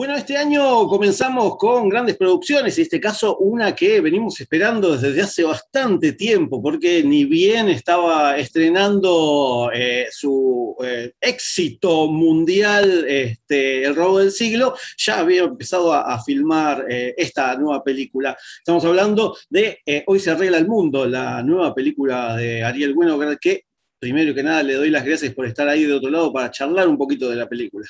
Bueno, este año comenzamos con grandes producciones, en este caso una que venimos esperando desde hace bastante tiempo, porque ni bien estaba estrenando eh, su eh, éxito mundial, este, El robo del siglo, ya había empezado a, filmar eh, esta nueva película. Estamos hablando de Hoy se arregla el mundo, la nueva película de Ariel Bueno, que primero que nada le doy las gracias por estar ahí de otro lado para charlar un poquito de la película.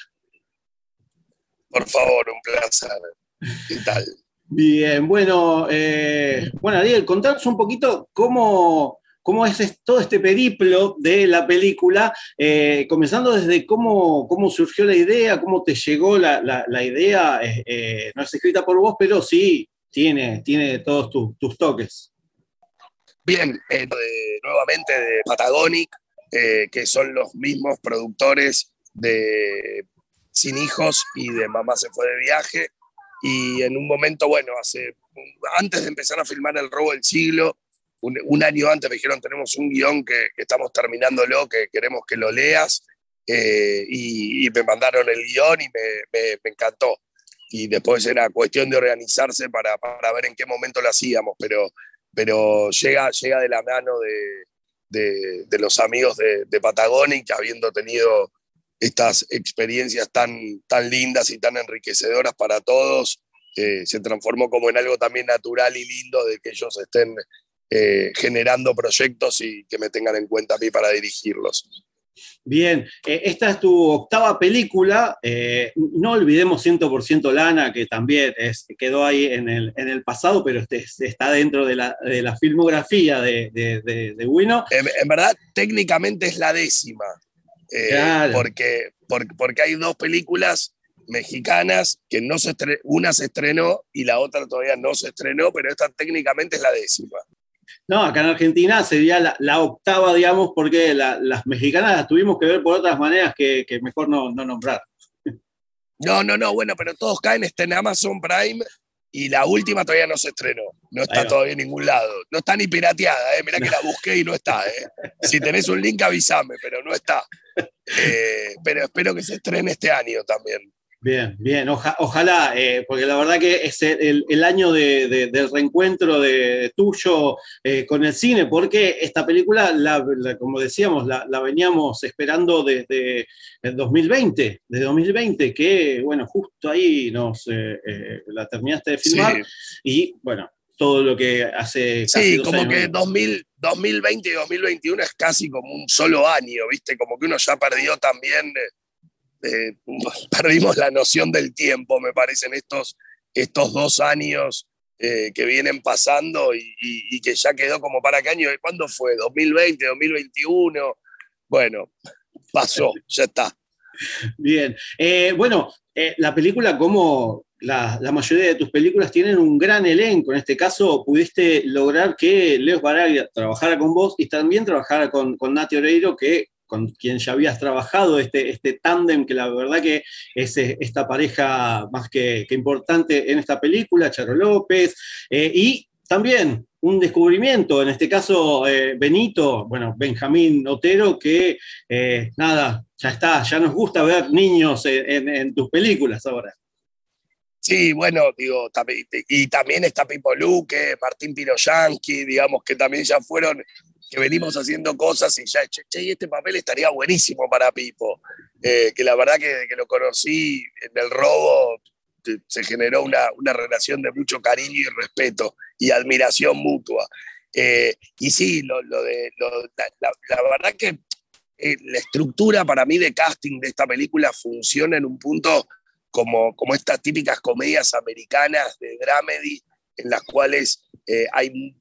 Por favor, un placer. ¿Qué tal? Bien, bueno, eh, bueno, Ariel, contanos un poquito cómo, cómo es todo este periplo de la película, eh, comenzando desde cómo, cómo surgió la idea, cómo te llegó la, idea, eh, no es escrita por vos, pero sí tiene, tiene todos tus toques. Bien, nuevamente de Patagonic, que son los mismos productores de sin hijos y de mamá se fue de viaje. Y en un momento, bueno, hace, antes de empezar a filmar El robo del siglo, un, año antes me dijeron, tenemos un guion que, estamos terminándolo, que queremos que lo leas. Eh, y, me mandaron el guion y me, encantó. Y después era cuestión de organizarse para, para, ver en qué momento lo hacíamos, pero, pero llega, llega de la mano de, de, los amigos de, de Patagonic, habiendo tenido estas experiencias tan, tan lindas y tan enriquecedoras para todos, eh, se transformó como en algo también natural y lindo de que ellos estén eh, generando proyectos y que me tengan en cuenta a mí para dirigirlos. Bien, eh, esta es tu octava película, no olvidemos 100% Lana, que también es, quedó ahí en el, en el pasado, pero este, está dentro de la, de la filmografía de, de, de, Wino. en, verdad, técnicamente es la décima, eh, porque, porque, hay dos películas mexicanas que no se una se estrenó y la otra todavía no se estrenó, pero esta técnicamente es la décima. No, acá en Argentina sería la, octava, digamos, porque las mexicanas las tuvimos que ver por otras maneras que, mejor no, no nombrar. No, no, no, bueno, pero todos caen, está en Amazon Prime y la última todavía no se estrenó. No está todavía en ningún lado. No está ni pirateada, ¿eh? Mirá que la busqué y no está, ¿eh? Si tenés un link, avísame, pero no está. Eh, pero espero que se estrene este año también. Bien, bien, ojalá, eh, porque la verdad que es el, año del reencuentro de, tuyo eh, con el cine, porque esta película, como decíamos, la, veníamos esperando desde el 2020, desde 2020, que bueno, justo ahí nos la terminaste de filmar y bueno, todo lo que hace... sí, como que 2020 y 2021 es casi como un solo año, ¿viste? Como que uno ya perdió también eh, perdimos la noción del tiempo, me parecen estos, estos dos años eh, que vienen pasando y, que ya quedó como para qué año, ¿cuándo fue? ¿2020, 2021? Bueno, pasó, ya está. Bien, eh, bueno, la película, como la, mayoría de tus películas, tienen un gran elenco. En este caso, pudiste lograr que Leo Baraglia trabajara con vos y también trabajara con, con Nati Oreiro, que con quien ya habías trabajado, este, este tándem que la verdad que es eh, esta pareja más que, importante en esta película, Charo López, eh, y también un descubrimiento, en este caso eh, Benito, bueno, Benjamín Otero, que nada, ya está, ya nos gusta ver niños en, tus películas ahora. Sí, bueno, digo, y también está Pipo Luque, Martín Piroyanqui, digamos, que también ya fueron que venimos haciendo cosas y ya, che, che este papel estaría buenísimo para Pipo. Eh, que la verdad que, que, lo conocí en el robo, se generó una, una, relación de mucho cariño y respeto y admiración mutua. Eh, y sí, lo, de, la, la, verdad que eh, la estructura para mí de casting de esta película funciona en un punto como, como estas típicas comedias americanas de dramedy, en las cuales hay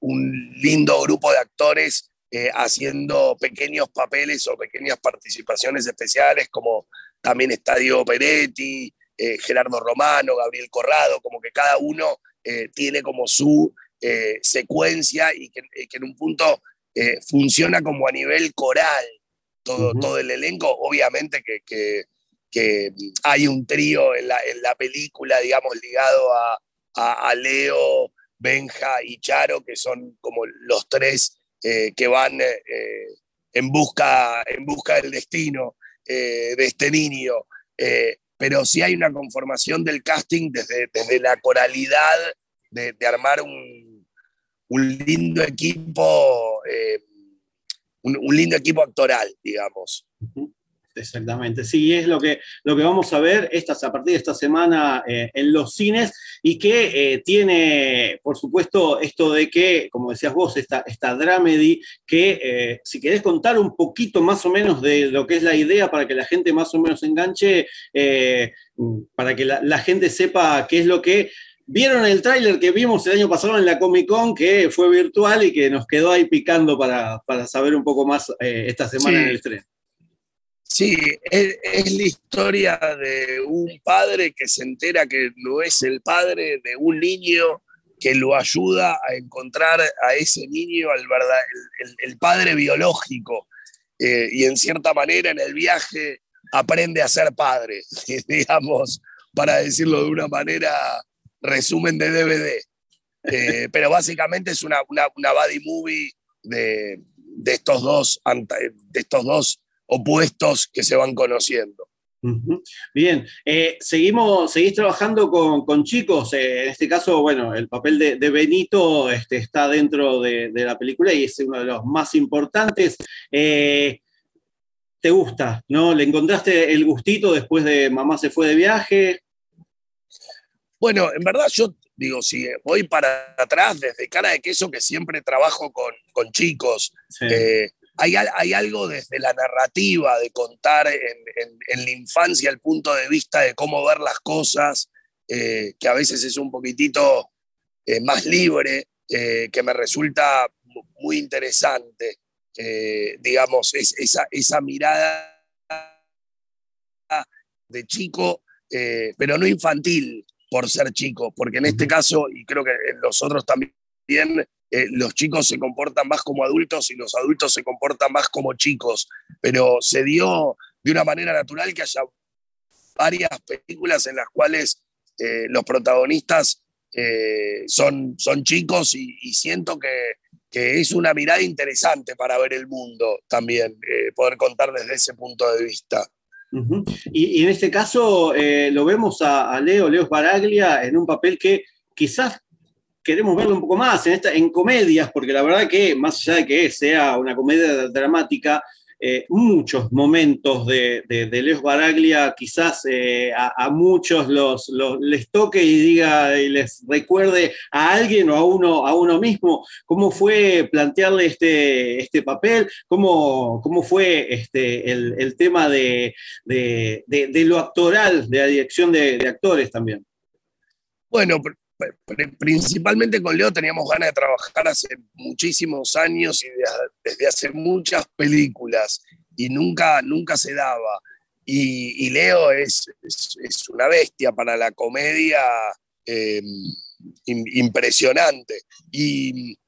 un lindo grupo de actores eh, haciendo pequeños papeles o pequeñas participaciones especiales, como también está Diego Peretti, eh, Gerardo Romano, Gabriel Corrado, como que cada uno eh, tiene como su secuencia y que, en un punto funciona como a nivel coral todo, todo el elenco. Obviamente que, que, hay un trío en la, en la, película, digamos, ligado a, a, Leo, Benja y Charo, que son como los tres que van en, busca, en busca del destino de este niño pero sí hay una conformación del casting desde, desde la coralidad de, armar un, un, lindo equipo, eh, un, lindo equipo actoral, digamos. Exactamente, sí, es lo que, lo que vamos a ver estas, a partir de esta semana eh, en los cines y que eh, tiene, por supuesto, esto de que, como decías vos, esta, esta dramedy, que eh, si querés contar un poquito más o menos de lo que es la idea para que la gente más o menos enganche, para que la, gente sepa qué es lo que vieron el tráiler que vimos el año pasado en la Comic Con, que fue virtual y que nos quedó ahí picando para, saber un poco más esta semana en el estreno. Sí, es, la historia de un padre que se entera que no es el padre de un niño que lo ayuda a encontrar a ese niño, al verdad, el, padre biológico. Eh, y en cierta manera en el viaje aprende a ser padre, digamos, para decirlo de una manera, resumen de DVD. Eh, pero básicamente es una, una, una buddy movie de, de, estos dos, de estos dos opuestos que se van conociendo. Bien, eh, seguimos, seguís trabajando con, chicos, eh, en este caso, bueno, el papel de, Benito este, está dentro de, la película y es uno de los más importantes. Eh, ¿Te gusta? ¿No? ¿Le encontraste el gustito después de Mamá se fue de viaje? Bueno, en verdad yo digo, si voy para atrás, desde cara de queso, que siempre trabajo con, chicos, hay, algo desde la narrativa de contar en, la infancia el punto de vista de cómo ver las cosas, eh, que a veces es un poquitito eh, más libre, eh, que me resulta muy interesante. digamos, es, esa, esa mirada de chico, pero no infantil por ser chico, porque en este caso, y creo que en los otros también, eh, los chicos se comportan más como adultos y los adultos se comportan más como chicos, pero se dio de una manera natural que haya varias películas en las cuales eh, los protagonistas eh, son, son chicos y, siento que, es una mirada interesante para ver el mundo también, poder contar desde ese punto de vista. y, en este caso lo vemos a, a Leo, Leo Baraglia, en un papel que quizás queremos verlo un poco más en, esta, en comedias, porque la verdad que más allá de que sea una comedia dramática, eh, muchos momentos de, de, Leos Baraglia quizás eh, a, muchos los, les toque y diga y les recuerde a alguien o a uno, a uno mismo cómo fue plantearle este, este papel, cómo, cómo fue este, el, tema de, de, lo actoral, de la dirección de, actores también. Bueno, principalmente con Leo teníamos ganas de trabajar hace muchísimos años y desde hace muchas películas y nunca, nunca se daba. Y, Leo es, es, una bestia para la comedia em, impresionante. Y,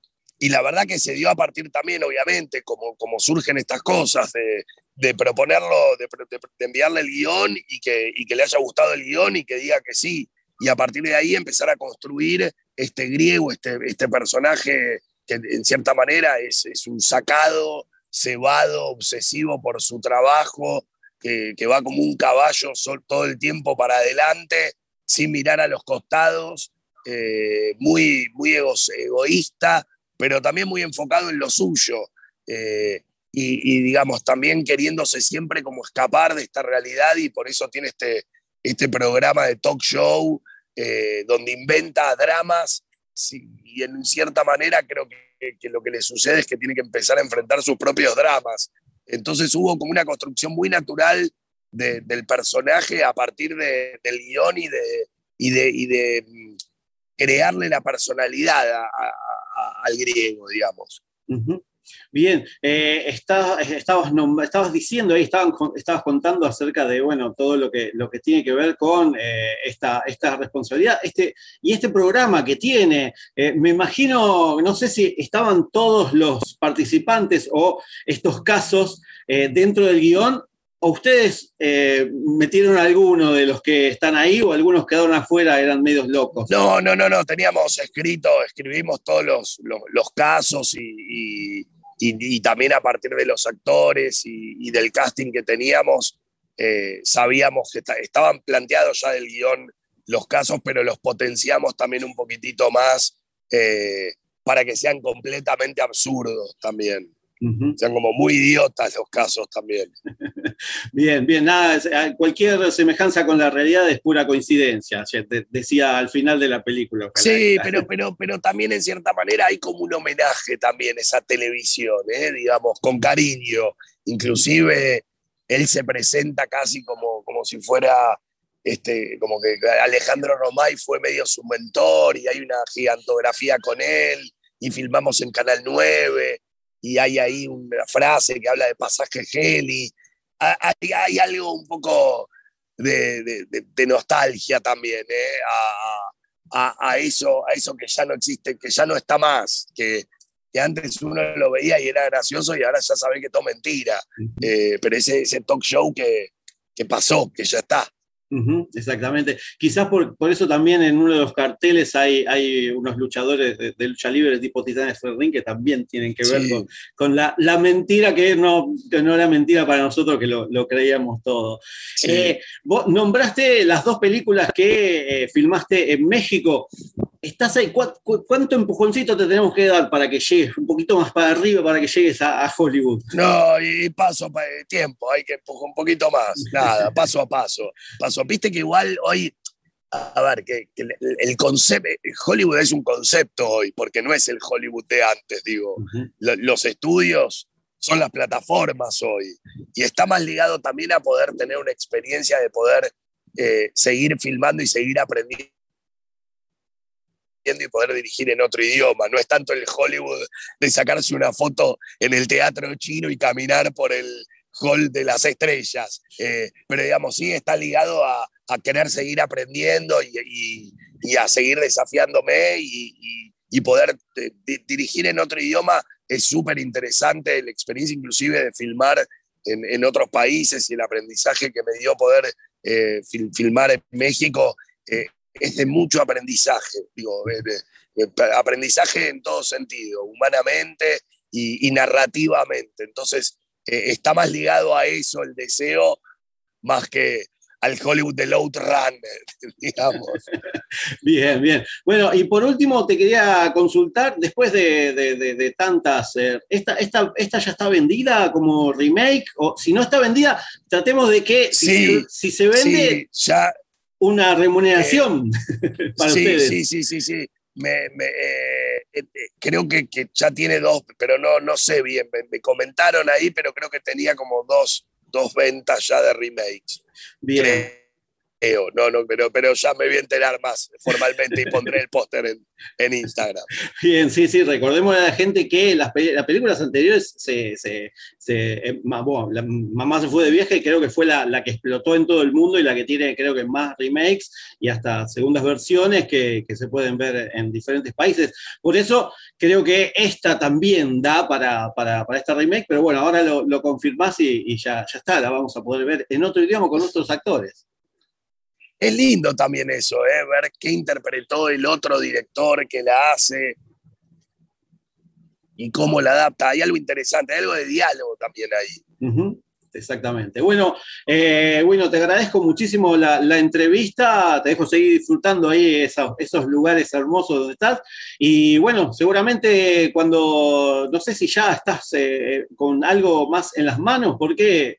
la verdad que se dio a partir también, obviamente, como, como surgen estas cosas, de, proponerlo, de, de, enviarle el guion y que, y que le haya gustado el guion y que diga que sí y a partir de ahí empezar a construir este griego, este, este personaje que en cierta manera es, es un sacado, cebado, obsesivo por su trabajo, que, que va como un caballo todo el tiempo para adelante, sin mirar a los costados, eh, muy, muy egoísta, pero también muy enfocado en lo suyo. Eh, y, y, digamos, también queriéndose siempre como escapar de esta realidad y por eso tiene este, este programa de talk show eh, donde inventa dramas y en cierta manera creo que, lo que le sucede es que tiene que empezar a enfrentar sus propios dramas. Entonces hubo como una construcción muy natural del personaje a partir del guion y de, y de, y de mm, crearle la personalidad al griego, digamos. Bien, eh, estabas, estabas, diciendo ahí, estabas contando acerca de bueno, todo lo que, lo que tiene que ver con eh, esta, esta, responsabilidad este, y este programa que tiene. Eh, me imagino, no sé si estaban todos los participantes o estos casos dentro del guion ¿O ustedes eh, metieron alguno de los que están ahí o algunos quedaron afuera, eran medios locos? No, no, no, no, teníamos escrito, escribimos todos los, los, casos y, también a partir de los actores y, del casting que teníamos, eh, sabíamos que estaban planteados ya del guion los casos, pero los potenciamos también un poquitito más eh, para que sean completamente absurdos también. Sean como muy idiotas los casos también. bien, bien, nada, ah, cualquier semejanza con la realidad es pura coincidencia, decía al final de la película. Sí, pero, pero, pero también en cierta manera hay como un homenaje también a esa televisión, ¿eh? digamos, con cariño. Inclusive él se presenta casi como, como si fuera este, como que Alejandro Romay fue medio su mentor y hay una gigantografía con él y filmamos en Canal 9 y hay ahí una frase que habla de pasaje Heli. Hay, hay algo un poco de, de, nostalgia también ¿eh? a, a, eso, a eso que ya no existe, que ya no está más, que, que antes uno lo veía y era gracioso y ahora ya sabe que todo mentira. Eh, pero ese, ese talk show que, que pasó, que ya está exactamente. Quizás por, eso también en uno de los carteles hay, hay unos luchadores de, lucha libre tipo Titanes Ferrín que también tienen que ver con, la, mentira que no, no era mentira para nosotros, que lo, creíamos todo. Eh, vos nombraste las dos películas que eh, filmaste en México estás ahí, ¿cuánto empujoncito te tenemos que dar para que llegues un poquito más para arriba, para que llegues a, Hollywood? No, y paso eh, tiempo, hay que empujar un poquito más, nada, paso a paso, paso. Viste que igual hoy, a ver, que, el, concepto, Hollywood es un concepto hoy, porque no es el Hollywood de antes, digo. Los estudios son las plataformas hoy, y está más ligado también a poder tener una experiencia de poder eh, seguir filmando y seguir aprendiendo y poder dirigir en otro idioma. No es tanto el Hollywood de sacarse una foto en el teatro chino y caminar por el hall de las estrellas. Eh, pero digamos, sí está ligado a, querer seguir aprendiendo y, a seguir desafiándome y, poder eh, dirigir en otro idioma. Es súper interesante la experiencia inclusive de filmar en, otros países y el aprendizaje que me dio poder eh, filmar en México es de mucho aprendizaje, digo, aprendizaje en todo sentido, humanamente y, narrativamente. Entonces, eh, está más ligado a eso el deseo más que al Hollywood del Outrunner, digamos. Bien, bien. Bueno, y por último te quería consultar, después de, tantas, eh, esta, esta, ya está vendida como remake? O si no está vendida, tratemos de que si, se, vende... ya, una remuneración eh, para sí, ustedes. Sí, sí, sí, sí. Me, eh, eh, creo que, que, ya tiene dos, pero no, no sé bien. Me, comentaron ahí, pero creo que tenía como dos, dos ventas ya de remakes. Bien no, no, pero, pero ya me voy a enterar más formalmente y pondré el póster en, Instagram. Bien, sí, sí, recordemos a la gente que las, películas anteriores, se, se, eh, la mamá se fue de viaje, creo que fue la, que explotó en todo el mundo y la que tiene, creo que más remakes y hasta segundas versiones que, se pueden ver en diferentes países. Por eso creo que esta también da para, para, esta remake, pero bueno, ahora lo, lo confirmás y, y ya, ya está, la vamos a poder ver en otro idioma con otros actores es lindo también eso, ¿eh? ver qué interpretó el otro director que la hace y cómo la adapta. Hay algo interesante, hay algo de diálogo también ahí. Exactamente. Bueno, eh, bueno, te agradezco muchísimo la, entrevista, te dejo seguir disfrutando ahí esos, esos, lugares hermosos donde estás. Y bueno, seguramente cuando, no sé si ya estás eh, con algo más en las manos, porque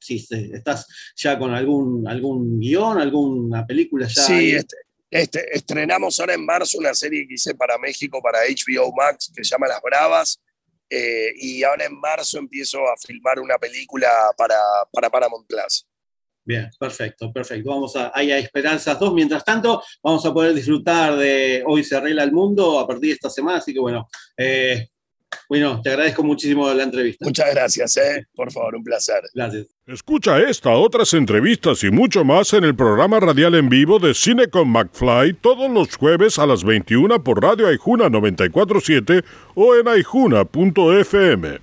si estás ya con algún, algún guion, alguna película ya. Sí, este, este, estrenamos ahora en marzo una serie que hice para México, para HBO Max, que se llama Las Bravas. Eh, y ahora en marzo empiezo a filmar una película para, para Paramount Plus. Bien, perfecto, perfecto. Vamos a, ahí a Esperanzas dos. Mientras tanto, vamos a poder disfrutar de Hoy se arregla el mundo a partir de esta semana. Así que bueno, eh, Bueno, te agradezco muchísimo la entrevista. Muchas gracias, ¿eh? por favor, un placer. Gracias. Escucha esta, otras entrevistas y mucho más en el programa radial en vivo de Cine con McFly todos los jueves a las 21 por Radio Aijuna 947 o en aijuna.fm.